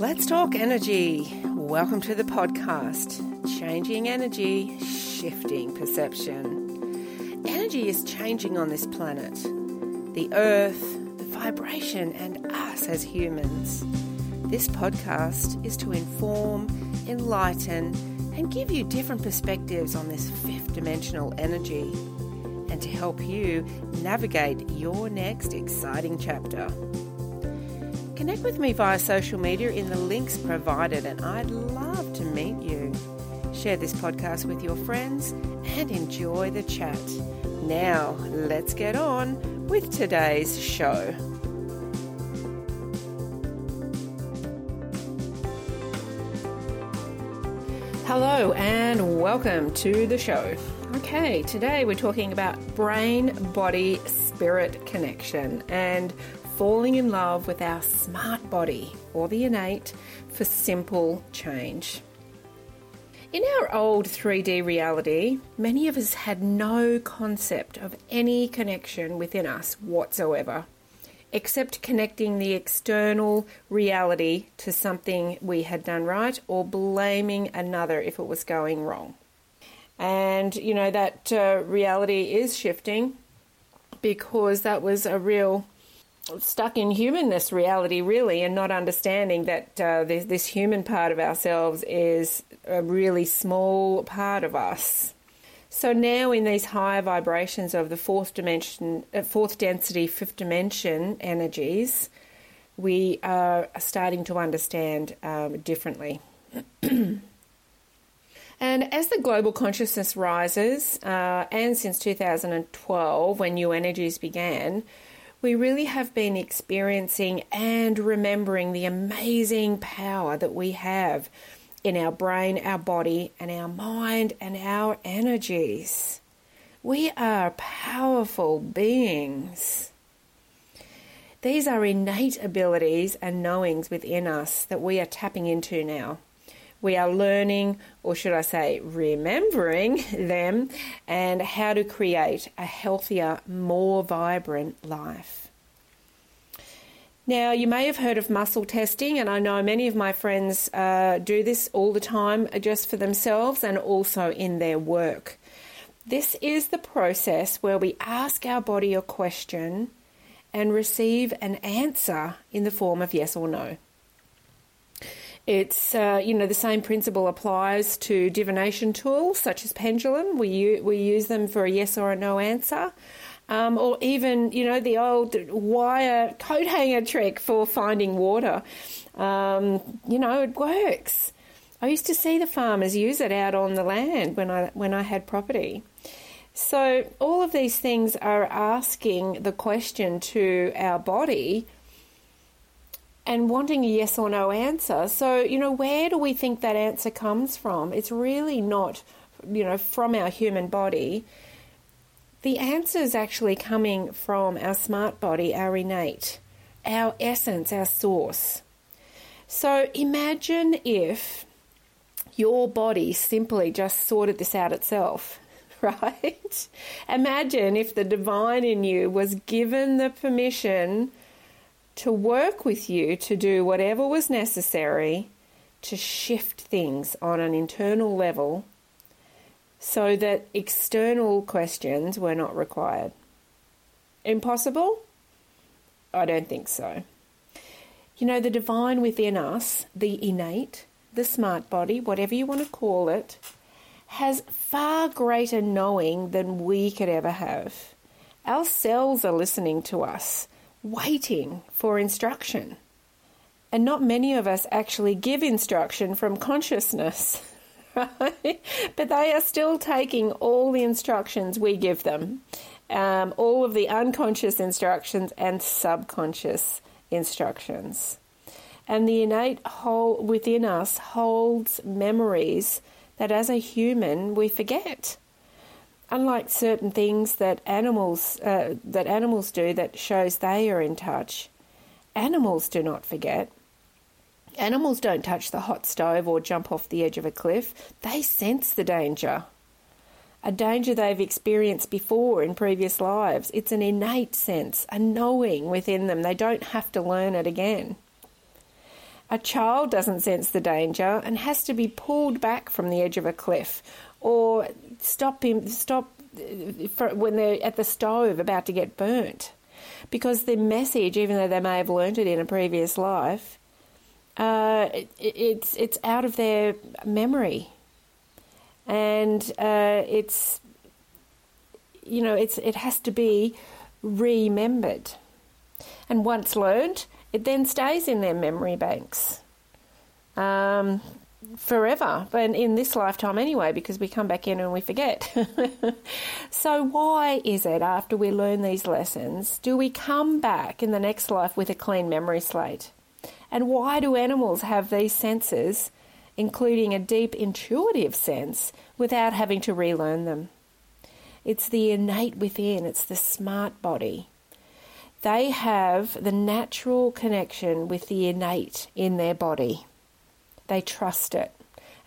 Let's talk energy. Welcome to the podcast Changing Energy, Shifting Perception. Energy is changing on this planet. The earth, the vibration, and us as humans. This podcast is to inform, enlighten, and give you different perspectives on this fifth dimensional energy and to help you navigate your next exciting chapter. Connect with me via social media in the links provided, and I'd love to meet you. Share this podcast with your friends and enjoy the chat. Now, let's get on with today's show. Hello, and welcome to the show. Okay, today we're talking about brain body spirit connection and falling in love with our smart body or the innate for simple change. In our old 3D reality, many of us had no concept of any connection within us whatsoever, except connecting the external reality to something we had done right or blaming another if it was going wrong. And, you know, that uh, reality is shifting because that was a real stuck in humanness reality, really, and not understanding that uh, this, human part of ourselves is a really small part of us. So now, in these higher vibrations of the fourth dimension, uh, fourth density, fifth dimension energies, we are starting to understand um, differently. and as the global consciousness rises, uh, and since 2012, when new energies began, we really have been experiencing and remembering the amazing power that we have in our brain, our body, and our mind and our energies. We are powerful beings. These are innate abilities and knowings within us that we are tapping into now we are learning, or should I say, remembering them, and how to create a healthier, more vibrant life. Now, you may have heard of muscle testing, and I know many of my friends uh, do this all the time just for themselves and also in their work. This is the process where we ask our body a question and receive an answer in the form of yes or no. It's uh, you know the same principle applies to divination tools such as pendulum. We u- we use them for a yes or a no answer. Um, or even you know the old wire coat hanger trick for finding water. Um, you know it works. I used to see the farmers use it out on the land when I when I had property. So all of these things are asking the question to our body and wanting a yes or no answer. So, you know, where do we think that answer comes from? It's really not, you know, from our human body. The answer is actually coming from our smart body, our innate, our essence, our source. So imagine if your body simply just sorted this out itself, right? Imagine if the divine in you was given the permission to work with you to do whatever was necessary to shift things on an internal level so that external questions were not required. Impossible? I don't think so. You know, the divine within us, the innate, the smart body, whatever you want to call it, has far greater knowing than we could ever have. Our cells are listening to us waiting for instruction. And not many of us actually give instruction from consciousness, right? But they are still taking all the instructions we give them, um, all of the unconscious instructions and subconscious instructions. And the innate whole within us holds memories that as a human we forget unlike certain things that animals uh, that animals do that shows they are in touch, animals do not forget. Animals don't touch the hot stove or jump off the edge of a cliff. They sense the danger. A danger they've experienced before in previous lives. It's an innate sense, a knowing within them. They don't have to learn it again. A child doesn't sense the danger and has to be pulled back from the edge of a cliff or stop him stop when they're at the stove about to get burnt. Because the message even though they may have learnt it in a previous life uh, it, it's it's out of their memory. And uh, it's you know it's it has to be remembered. And once learned it then stays in their memory banks. Um, forever, but in this lifetime anyway, because we come back in and we forget. so, why is it after we learn these lessons, do we come back in the next life with a clean memory slate? And why do animals have these senses, including a deep intuitive sense, without having to relearn them? It's the innate within, it's the smart body. They have the natural connection with the innate in their body. They trust it,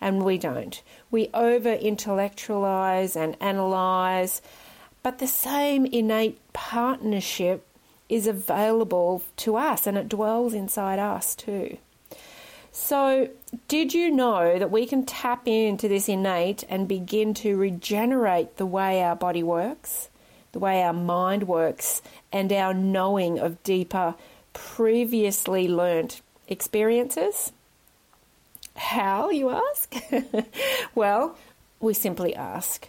and we don't. We over intellectualize and analyze, but the same innate partnership is available to us and it dwells inside us too. So, did you know that we can tap into this innate and begin to regenerate the way our body works, the way our mind works, and our knowing of deeper, previously learnt experiences? How, you ask? well, we simply ask.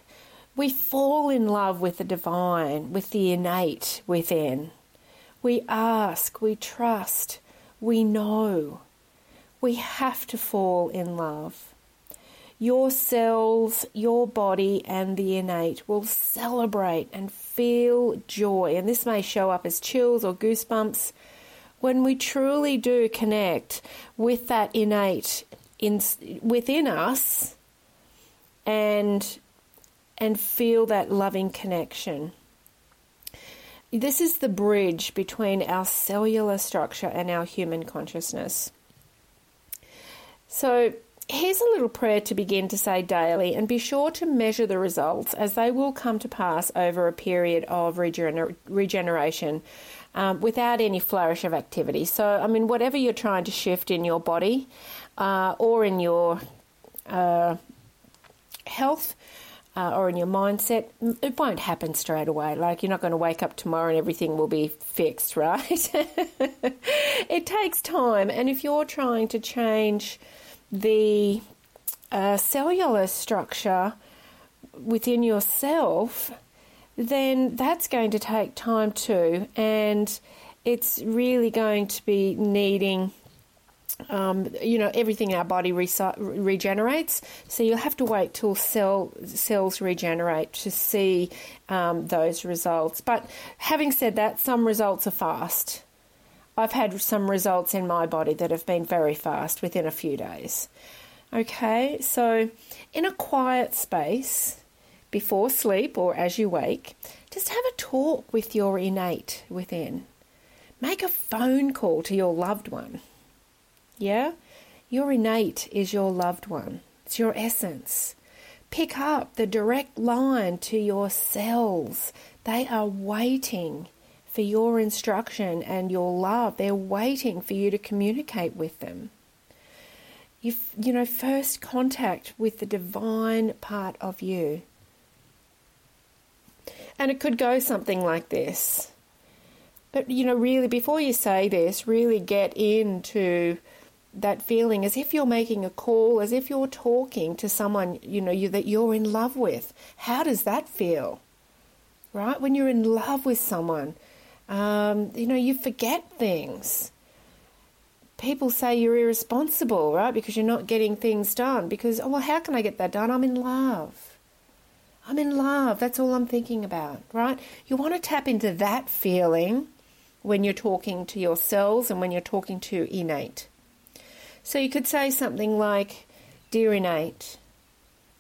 We fall in love with the divine, with the innate within. We ask, we trust, we know. We have to fall in love. Your cells, your body, and the innate will celebrate and feel joy. And this may show up as chills or goosebumps. When we truly do connect with that innate in within us and and feel that loving connection. This is the bridge between our cellular structure and our human consciousness. So, here's a little prayer to begin to say daily, and be sure to measure the results as they will come to pass over a period of regener- regeneration um, without any flourish of activity. So, I mean, whatever you're trying to shift in your body, uh, or in your uh, health uh, or in your mindset, it won't happen straight away. Like you're not going to wake up tomorrow and everything will be fixed, right? it takes time. And if you're trying to change the uh, cellular structure within yourself, then that's going to take time too. And it's really going to be needing um, you know, everything in our body re- regenerates. So you'll have to wait till cell cells regenerate to see um, those results. But having said that, some results are fast. I've had some results in my body that have been very fast within a few days. Okay, so in a quiet space before sleep or as you wake, just have a talk with your innate within. Make a phone call to your loved one yeah? Your innate is your loved one, it's your essence. Pick up the direct line to your cells. They are waiting for your instruction and your love. They're waiting for you to communicate with them. You, you know, first contact with the divine part of you. And it could go something like this. But, you know, really, before you say this, really get into that feeling as if you're making a call, as if you're talking to someone you know you, that you're in love with. How does that feel? Right when you're in love with someone, um, you know you forget things. People say you're irresponsible, right? Because you're not getting things done. Because oh well, how can I get that done? I'm in love. I'm in love. That's all I'm thinking about, right? You want to tap into that feeling when you're talking to your cells and when you're talking to innate. So you could say something like, Dear Innate,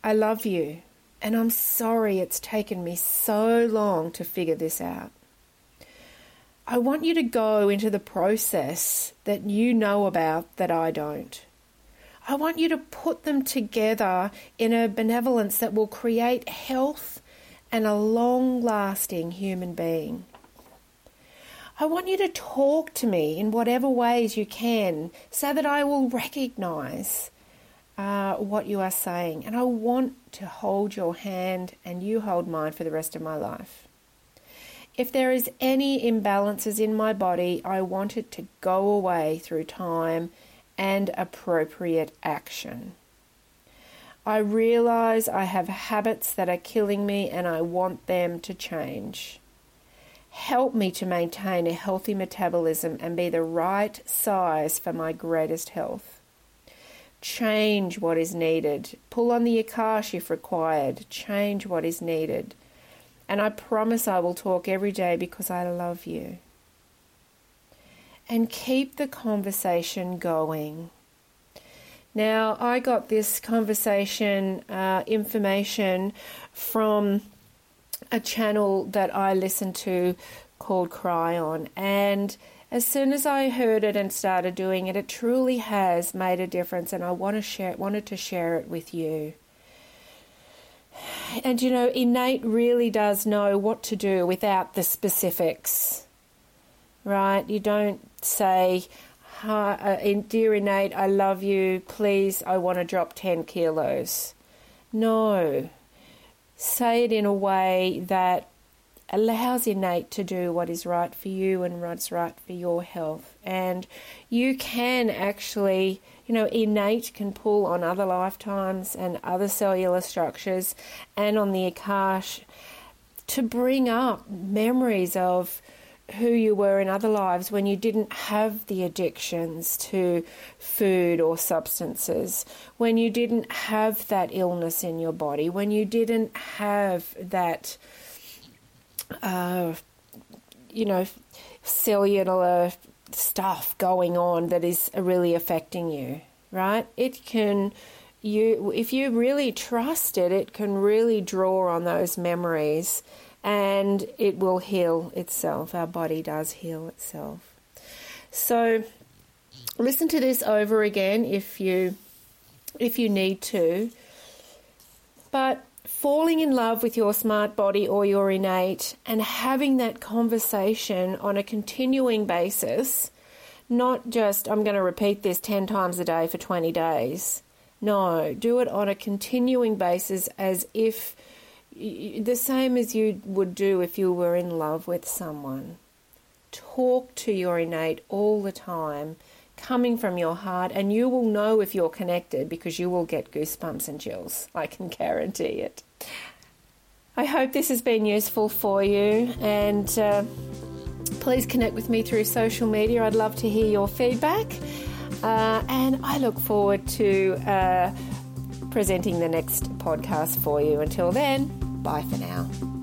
I love you, and I'm sorry it's taken me so long to figure this out. I want you to go into the process that you know about that I don't. I want you to put them together in a benevolence that will create health and a long lasting human being. I want you to talk to me in whatever ways you can so that I will recognize uh, what you are saying. And I want to hold your hand and you hold mine for the rest of my life. If there is any imbalances in my body, I want it to go away through time and appropriate action. I realize I have habits that are killing me and I want them to change. Help me to maintain a healthy metabolism and be the right size for my greatest health. Change what is needed. Pull on the Akash if required. Change what is needed. And I promise I will talk every day because I love you and keep the conversation going. Now, I got this conversation uh, information from a channel that I listen to called Kryon, and as soon as I heard it and started doing it, it truly has made a difference, and I want to share, wanted to share it with you. And you know, innate really does know what to do without the specifics right? You don't say, uh, Dear innate, I love you, please, I want to drop 10 kilos. No. Say it in a way that allows innate to do what is right for you and what's right for your health. And you can actually, you know, innate can pull on other lifetimes and other cellular structures and on the Akash to bring up memories of who you were in other lives when you didn't have the addictions to food or substances, when you didn't have that illness in your body, when you didn't have that, uh, you know, cellular stuff going on that is really affecting you, right? It can. You, if you really trust it, it can really draw on those memories and it will heal itself. Our body does heal itself. So listen to this over again if you if you need to. But falling in love with your smart body or your innate and having that conversation on a continuing basis, not just I'm going to repeat this 10 times a day for 20 days. No, do it on a continuing basis as if the same as you would do if you were in love with someone. Talk to your innate all the time, coming from your heart, and you will know if you're connected because you will get goosebumps and chills. I can guarantee it. I hope this has been useful for you, and uh, please connect with me through social media. I'd love to hear your feedback, uh, and I look forward to. Uh, presenting the next podcast for you. Until then, bye for now.